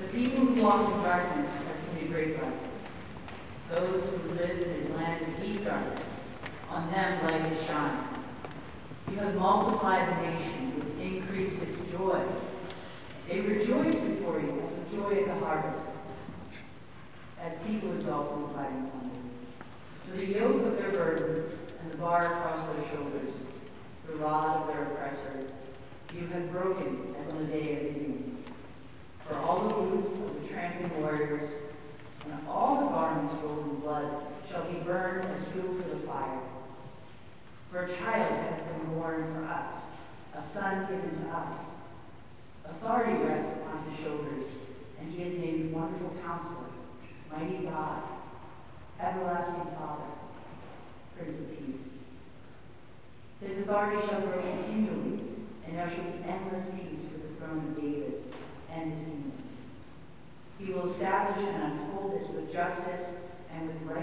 The people who walk in darkness have seen a great light. Those who live in a land of deep darkness, on them light has shined. You have multiplied the nation, increased its joy. They rejoice before you as the joy of the harvest, as people exalt in dividing plunder. For the yoke of their burden and the bar across their shoulders, the rod of their oppressor, you have broken as on the day of Midian. For all the boots of the tramping warriors and all the garments rolled in blood shall be burned as fuel for the fire. For a child has been born for us, a son given to us. Authority rests upon his shoulders, and he is named Wonderful Counselor, Mighty God, Everlasting Father, Prince of Peace. His authority shall grow continually, and there shall be endless peace for the throne of David. He will establish and uphold it with justice and with righteousness